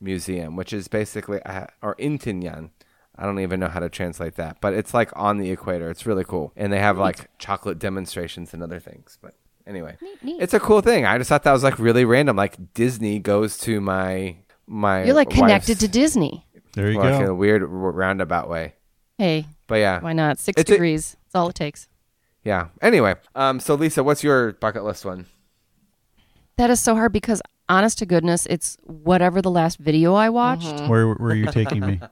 Museum, which is basically uh, or Intinyan. I don't even know how to translate that, but it's like on the equator. It's really cool, and they have like chocolate demonstrations and other things. But anyway, neat. it's a cool thing. I just thought that was like really random. Like Disney goes to my my. You're like connected to Disney. There you well, like in a weird r- roundabout way. Hey, But yeah, why not? Six It's a- degrees. That's all it takes. yeah. Anyway, um, so Lisa, what's your bucket list one? That is so hard because, honest to goodness, it's whatever the last video I watched. Mm-hmm. Where where are you taking me?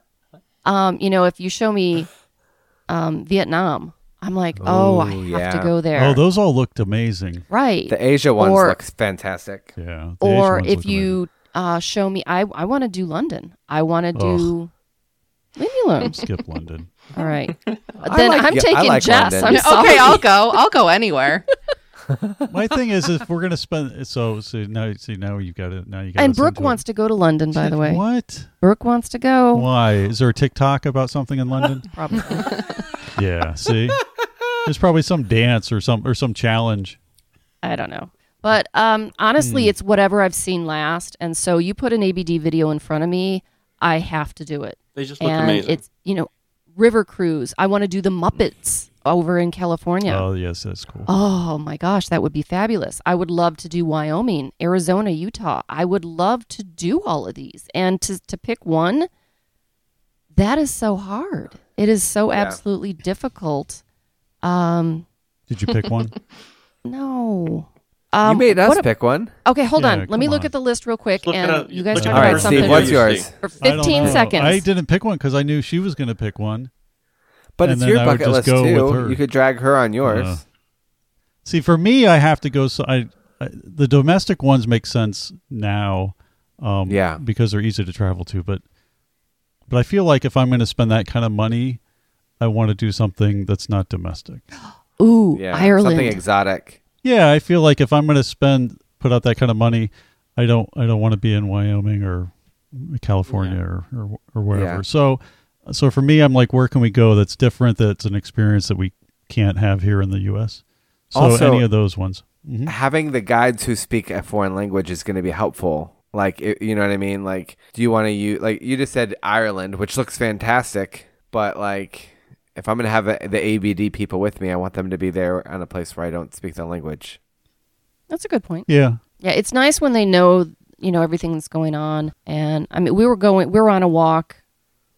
Um, you know, if you show me um, Vietnam, I'm like, oh, I Ooh, have to go there. Oh, those all looked amazing. right. The Asia ones Or- looks fantastic. Yeah. or if look you uh, show me, I I want to do London. I want to do. Leave me alone. skip London. All right. then like- I'm yeah, taking like Jess. I'm Yeah, sorry. okay, I'll go. I'll go anywhere. My thing is, if we're gonna spend, so see now, see now you've got it. Now you got. And Brooke wants to go to London, by the way. What? Brooke wants to go. Why? Is there a TikTok about something in London? Probably. yeah. See, there's probably some dance or some or some challenge. I don't know. But um, honestly, it's whatever I've seen last. And so you put an ABD video in front of me, I have to do it. They just look and amazing. it's, you know, River Cruise. I want to do the Muppets over in California. Oh yes, that's cool. Oh my gosh, that would be fabulous. I would love to do Wyoming, Arizona, Utah. I would love to do all of these. And to, to pick one, that is so hard. It is so Yeah. absolutely difficult. Um, Did you pick one? no. You Um, made us what a- pick one. Okay, hold Yeah, on. Let me look on. at the list real quick, and up. you guys Look talk at about right, something Steve, what's yours? for 15 know. seconds. I didn't pick one because I knew she was going to pick one. But it's your I bucket list too. You could drag her on yours. Uh, See, for me, I have to go. So I, I the domestic ones make sense now, um, Yeah. because they're easy to travel to. But, but I feel like if I'm going to spend that kind of money, I want to do something that's not domestic. Ooh, yeah, Ireland. something exotic. Yeah, I feel like if I'm going to spend put out that kind of money, I don't I don't want to be in Wyoming or California or, or or wherever. Yeah. So so for me, I'm like, where can we go that's different? That's an experience that we can't have here in the U.S. So Also- any of those ones. Mhm. Having the guides who speak a foreign language is going to be helpful. Like, you know what I mean? Like, do you want to use, like, you just said Ireland, which looks fantastic, but like, if I'm going to have a, the ABD people with me, I want them to be there on a place where I don't speak the language. That's a good point. Yeah. Yeah, it's nice when they know, you know, everything that's going on. And I mean, we were going, we were on a walk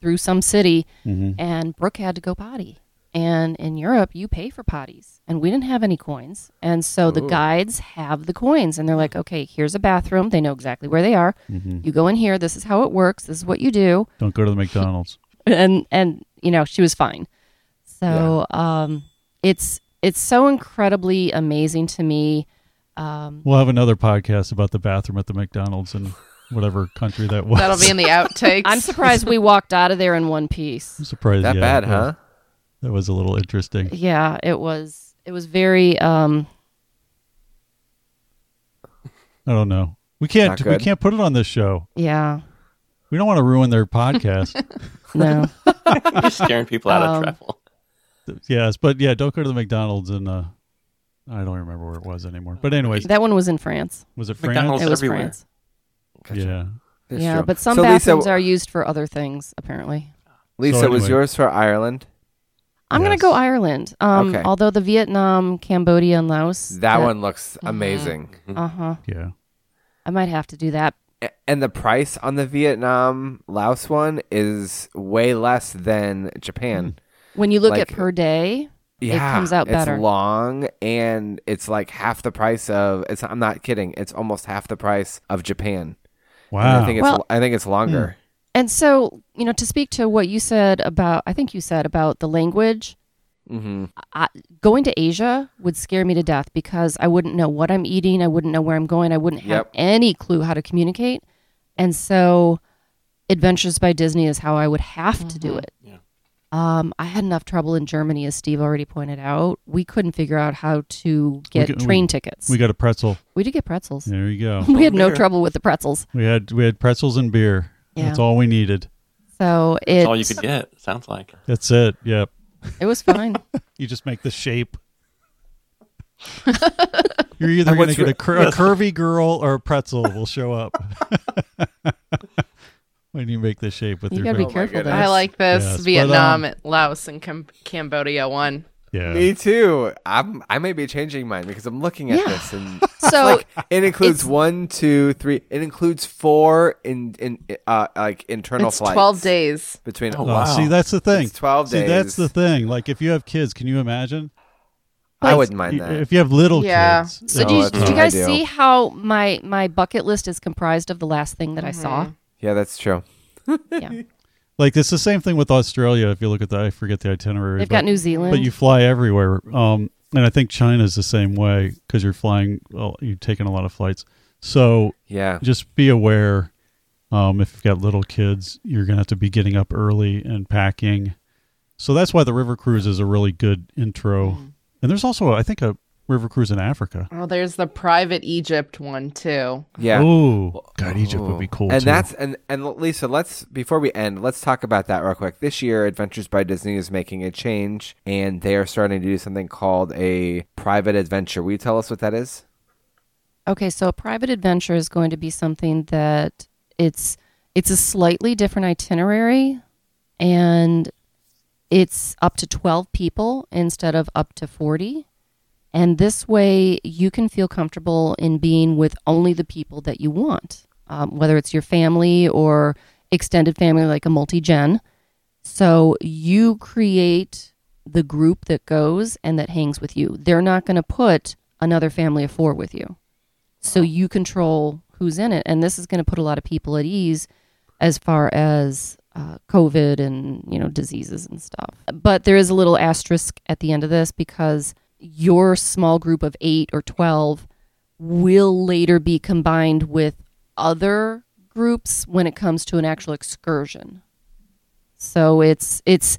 through some city, hmm and Brooke had to go potty, And in Europe, you pay for potties, and we didn't have any coins. And so the guides have the coins, and they're like, okay, here's a bathroom. They know exactly where they are. hmm You go in here. This is how it works. This is what you do. Don't go to the McDonald's. And and you know she was fine. So um, it's it's so incredibly amazing to me. Um, We'll have another podcast about the bathroom at the McDonald's in whatever country that was. That'll be in the outtakes. I'm surprised we walked out of there in one piece. I'm surprised. That yeah, bad, huh? was- That was a little interesting. Yeah, it was. It was very. Um, I don't know. We can't. We can't put it on this show. yeah. We don't want to ruin their podcast. No. You're scaring people out Um, of travel. Yes, but yeah, don't go to the McDonald's and. Uh, I don't remember where it was anymore. But anyways, that one was in France. was it France? McDonald's It was everywhere. France. Gotcha. Yeah. That's yeah, true. but some so bathrooms Lisa, are used for other things. Apparently, Lisa So was yours for Ireland. I'm gonna go Ireland. Um, Okay. although the Vietnam, Cambodia, and Laos. That one looks Mhm. amazing. Uh huh. Yeah. I might have to do that. And the price on the Vietnam Laos one is way less than Japan. When you look Like- at per day, Yeah, it comes out better. It's long and it's like half the price of. It's. I'm not kidding. It's almost half the price of Japan. And Wow. I think it's. Well- I think it's longer. and so you know, to speak to what you said about, I think you said about the language. Mm-hmm. I, going to Asia would scare me to death because I wouldn't know what I'm eating. I wouldn't know where I'm going. I wouldn't have Yep. any clue how to communicate. And so, Adventures by Disney is how I would have to do it. Yeah. Um, I had enough trouble in Germany, as Steve already pointed out. We couldn't figure out how to get get- we- train tickets. we got a pretzel. we did get pretzels. There you go. we had no Beer. trouble with the pretzels. We had we had pretzels and beer. Yeah. That's all we needed. So That's all you could get. Sounds like. That's it. Yep. it was fine. You just make the shape. You're either going to get a, cur- a curvy girl or a pretzel will show up when you make the shape with You your gotta be Oh careful. goodness. there. I like this Yes, but, Vietnam, um, Laos, and Cam- Cambodia one. yeah. Me too. I'm. I may be changing mine because I'm looking at Yeah. this and So like it includes one, two, three. It includes four in in uh like internal It's flights. twelve days. between. Oh, Oh, wow. see, that's the thing. It's 12 See, that's the thing. Like, if you have kids, can you imagine? I wouldn't mind that. If you have little Yeah. kids, So Oh, do, you, that's do you guys see how my my bucket list is comprised of the last thing that I saw? Yeah, that's true. Yeah, like it's the same thing with Australia. If you look at the, I forget the itinerary. they've but, got New Zealand. but you fly everywhere. Um, and I think China's the same way because you're flying. Well, you're taking a lot of flights. So Yeah. just be aware. Um, if you've got little kids, you're gonna have to be getting up early and packing. So that's why the river cruise is a really good intro. Mm-hmm. And there's also, I think, a river cruise in Africa. Oh, there's the private Egypt one too. Yeah. Oh, God, Egypt would be cool and too. that's and and Lisa, let's before we end, let's talk about that real quick. This year, Adventures by Disney is making a change, and they are starting to do something called a private adventure. Will you tell us what that is? Okay, so a private adventure is going to be something that it's it's a slightly different itinerary and it's up to 12 people instead of up to 40. And this way you can feel comfortable in being with only the people that you want, um, whether it's your family or extended family like a multi-gen. So you create the group that goes and that hangs with you. They're not going to put another family of four with you. So you control who's in it. And this is going to put a lot of people at ease as far as uh, COVID and, you know, diseases and stuff. But there is a little asterisk at the end of this because your small group of eight or 12 will later be combined with other groups when it comes to an actual excursion. So it's it's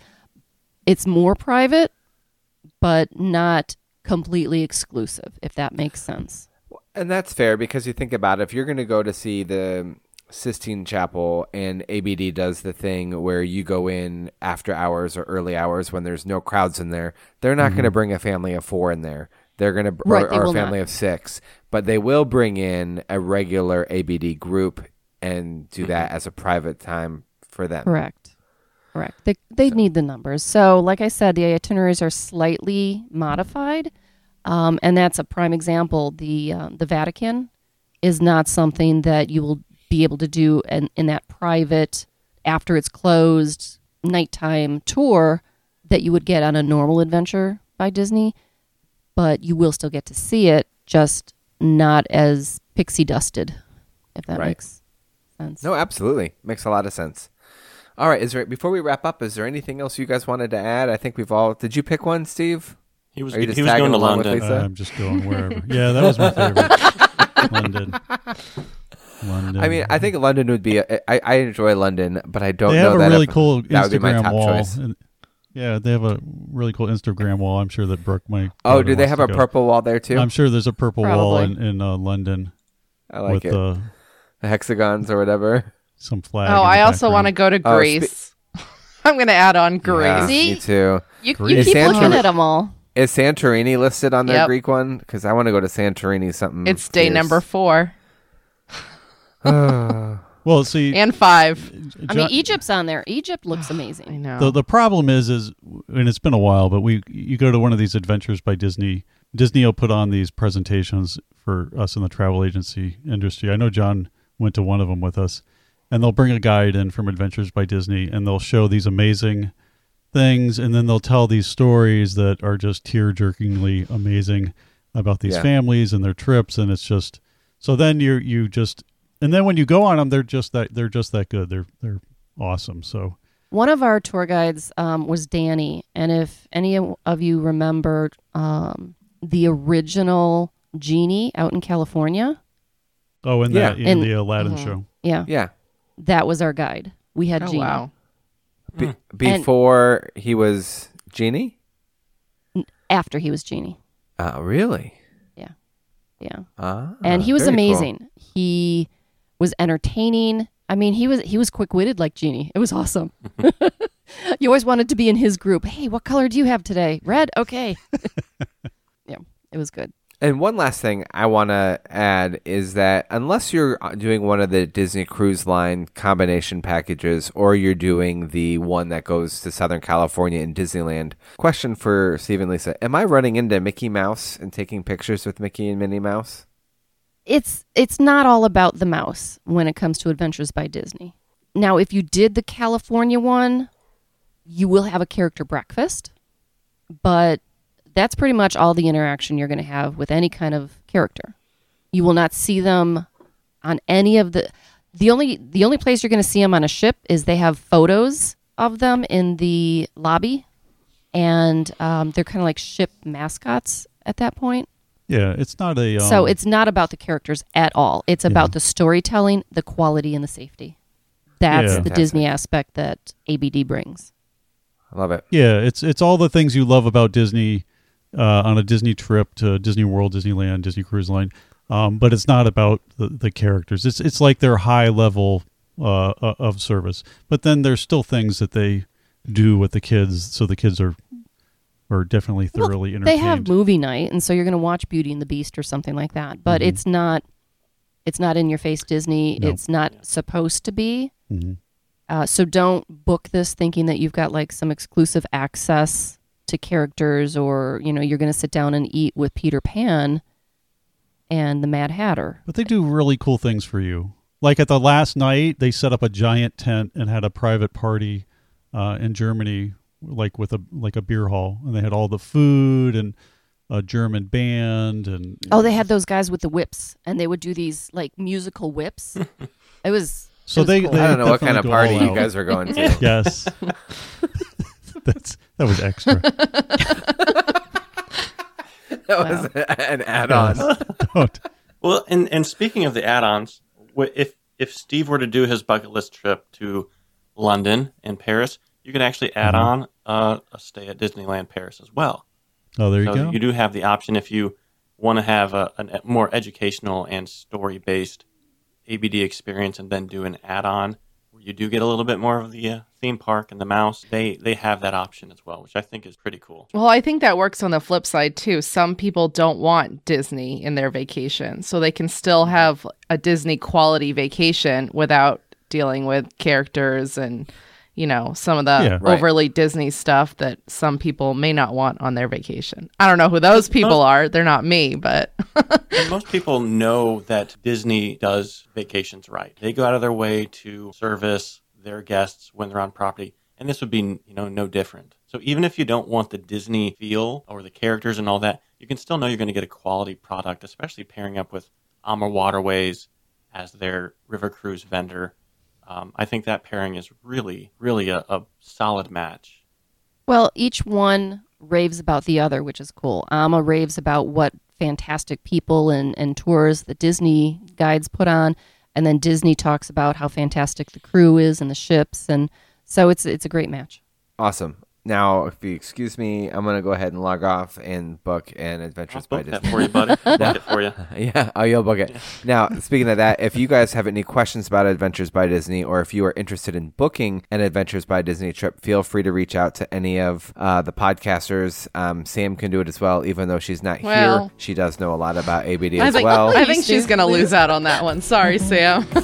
it's more private, but not completely exclusive, if that makes sense. And that's fair because you think about it, if you're going to go to see the Sistine Chapel and ABD does the thing where you go in after hours or early hours when there's no crowds in there, they're not going to bring a family of four in there. They're going to, Mm-hmm. Right, or, or a family not. of six, but they will bring in a regular ABD group and do that as a private time for them. Correct. Correct. They they need the numbers. So, like I said, the itineraries are slightly modified, um, and that's a prime example. The uh, the Vatican is not something that you will be able to do in, in that private after it's closed nighttime tour that you would get on a normal adventure by Disney, but you will still get to see it, just not as pixie dusted, if that Right. makes sense. No, absolutely. Makes a lot of sense. All right, is there before we wrap up, is there anything else you guys wanted to add? I think we've all Did you pick one, Steve? He was Are you he just was tagging going to along with London. Lisa? I'm just going wherever. yeah, that was my favorite. London. London. I mean, I think London would be. A, I, I enjoy London, but I don't they know have a that really if- cool that would be my Instagram wall. And- yeah, they have a really cool Instagram wall. I'm sure that Brooke might. Oh, do they have a purple wall there too? I'm sure there's a purple wall in, in uh, London I like with it. uh, the hexagons or whatever. some flag. Oh, I also want to go to Oh, Greece. I'm going to add on Greece. Yeah, See? me too. You, Greece. you keep Santorini- looking at them all. Is Santorini listed on their Yep. Greek one? Because I want to go to Santorini. Something. It's day fierce. number four Well, see, and five. Uh, I mean, Egypt's on there. Egypt looks I amazing. know. the the problem is is and it's been a while, but we you go to one of these adventures by Disney. Disney will put on these presentations for us in the travel agency industry. I know John went to one of them with us, and they'll bring a guide in from Adventures by Disney, and they'll show these amazing things, and then they'll tell these stories that are just tear jerkingly amazing about these Yeah. families and their trips, and it's just so then you you just and then when you go on them, they're just that they're just that good. They're they're awesome. So. One of our tour guides um, was Danny, and if any of you remember um, the original Genie out in California, Oh, in Yeah. that in And- the Aladdin Mhm. show. yeah, Yeah. that was our guide. We had oh, Genie wow. Be- Hmm. before he was genie. after he was Genie. Uh, really? Yeah, Yeah. Ah, and he was very cool. amazing. He was entertaining. I mean, he was he was quick witted like Genie. It was awesome. you always wanted to be in his group. Hey, what color do you have today? Red. Okay. yeah, it was good. And one last thing I want to add is that unless you're uh, doing one of the Disney Cruise Line combination packages or you're doing the one that goes to Southern California in Disneyland, question for Steve and Lisa Am I running into Mickey Mouse and taking pictures with Mickey and Minnie Mouse? It's it's not all about the mouse when it comes to Adventures by Disney. Now, if you did the California one, you will have a character breakfast, but that's pretty much all the interaction you're going to have with any kind of character. You will not see them on any of the the only the only place you're going to see them on a ship is they have photos of them in the lobby, and um, they're kind of like ship mascots at that point. Yeah, it's not a. Um, So it's not about the characters at all. It's about the storytelling, the quality, and the safety. That's Yeah. the Fantastic. Disney aspect that ABD brings. I love it. yeah, it's it's all the things you love about Disney uh, on a Disney trip to Disney World, Disneyland, Disney Cruise Line. Um, but it's not about the, the characters. It's it's like their high level uh, uh, of service. But then there's still things that they do with the kids, so the kids are are definitely Well, thoroughly entertained. They have movie night, and so you're going to watch Beauty and the Beast or something like that. But Mhm. it's not. It's not in your face Disney. No. It's not supposed to be. Mhm. Uh, so don't book this thinking that you've got like some exclusive access to characters, or you know you're going to sit down and eat with Peter Pan and the Mad Hatter. But they do really cool things for you. Like at the last night, they set up a giant tent and had a private party uh, in Germany, like with a like a beer hall, and they had all the food and a German band and Oh, they had those guys with the whips, and they would do these like musical whips. it was so it was they, cool. they I don't know what kind of party you guys were going to. yes, that's that was extra. that was an add-on. Don't. Well, and and speaking of the add-ons, if if Steve were to do his bucket list trip to London and Paris, you can actually add Mhm. on uh, a stay at Disneyland Paris as well. Oh, there you go. you do have the option if you want to have a, a more educational and story-based ABD experience, and then do an add-on where you do get a little bit more of the uh, theme park and the mouse. They they have that option as well, which I think is pretty cool. Well, I think that works on the flip side too. Some people don't want Disney in their vacation, so they can still have a Disney quality vacation without dealing with characters and, you know, some of the Yeah. Right. overly Disney stuff that some people may not want on their vacation. I don't know who those people are. They're not me, but most people know that Disney does vacations right. They go out of their way to service their guests when they're on property. And this would be, you know, no different. So even if you don't want the Disney feel or the characters and all that, you can still know you're going to get a quality product, especially pairing up with Ama Waterways as their river cruise vendor. Um, I think that pairing is really, really a, a solid match. Well, each one raves about the other, which is cool. Ama raves about what fantastic people and, and tours the Disney guides put on, and then Disney talks about how fantastic the crew is and the ships, and so it's it's a great match. Awesome. Now, if you excuse me, I'm gonna go ahead and log off and book an I'll Adventures by book that Disney. for you, buddy. I'll book it for you. yeah, oh, you'll book it. Now, speaking of that, if you guys have any questions about Adventures by Disney, or if you are interested in booking an Adventures by Disney trip, feel free to reach out to any of uh, the podcasters. Um, Sam can do it as well, even though she's not Well- here. She does know a lot about ABD I as think, well. I think she's going to lose out on that one. Sorry, Sam. no,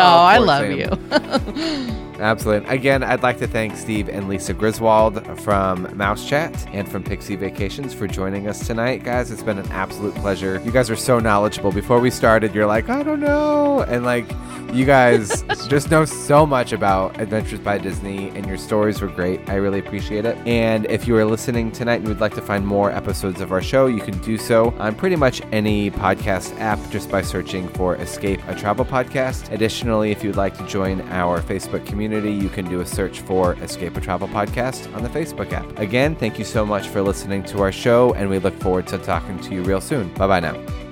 Oh, I love Sam. you. Absolutely. Again, I'd like to thank Steve and Lisa Griswold from Mouse Chat and from Pixie Vacations for joining us tonight, guys. It's been an absolute pleasure. You guys are so knowledgeable. Before we started, you're like, I don't know. And like, you guys just know so much about Adventures by Disney, and your stories were great. I really appreciate it. And if you are listening tonight and would like to find more episodes of our show, you can do so on pretty much any podcast app just by searching for Escape a Travel Podcast. Additionally, if you'd like to join our Facebook community, you can do a search for Escape a Travel Podcast on the Facebook app. Again, thank you so much for listening to our show, and we look forward to talking to you real soon. Bye bye now.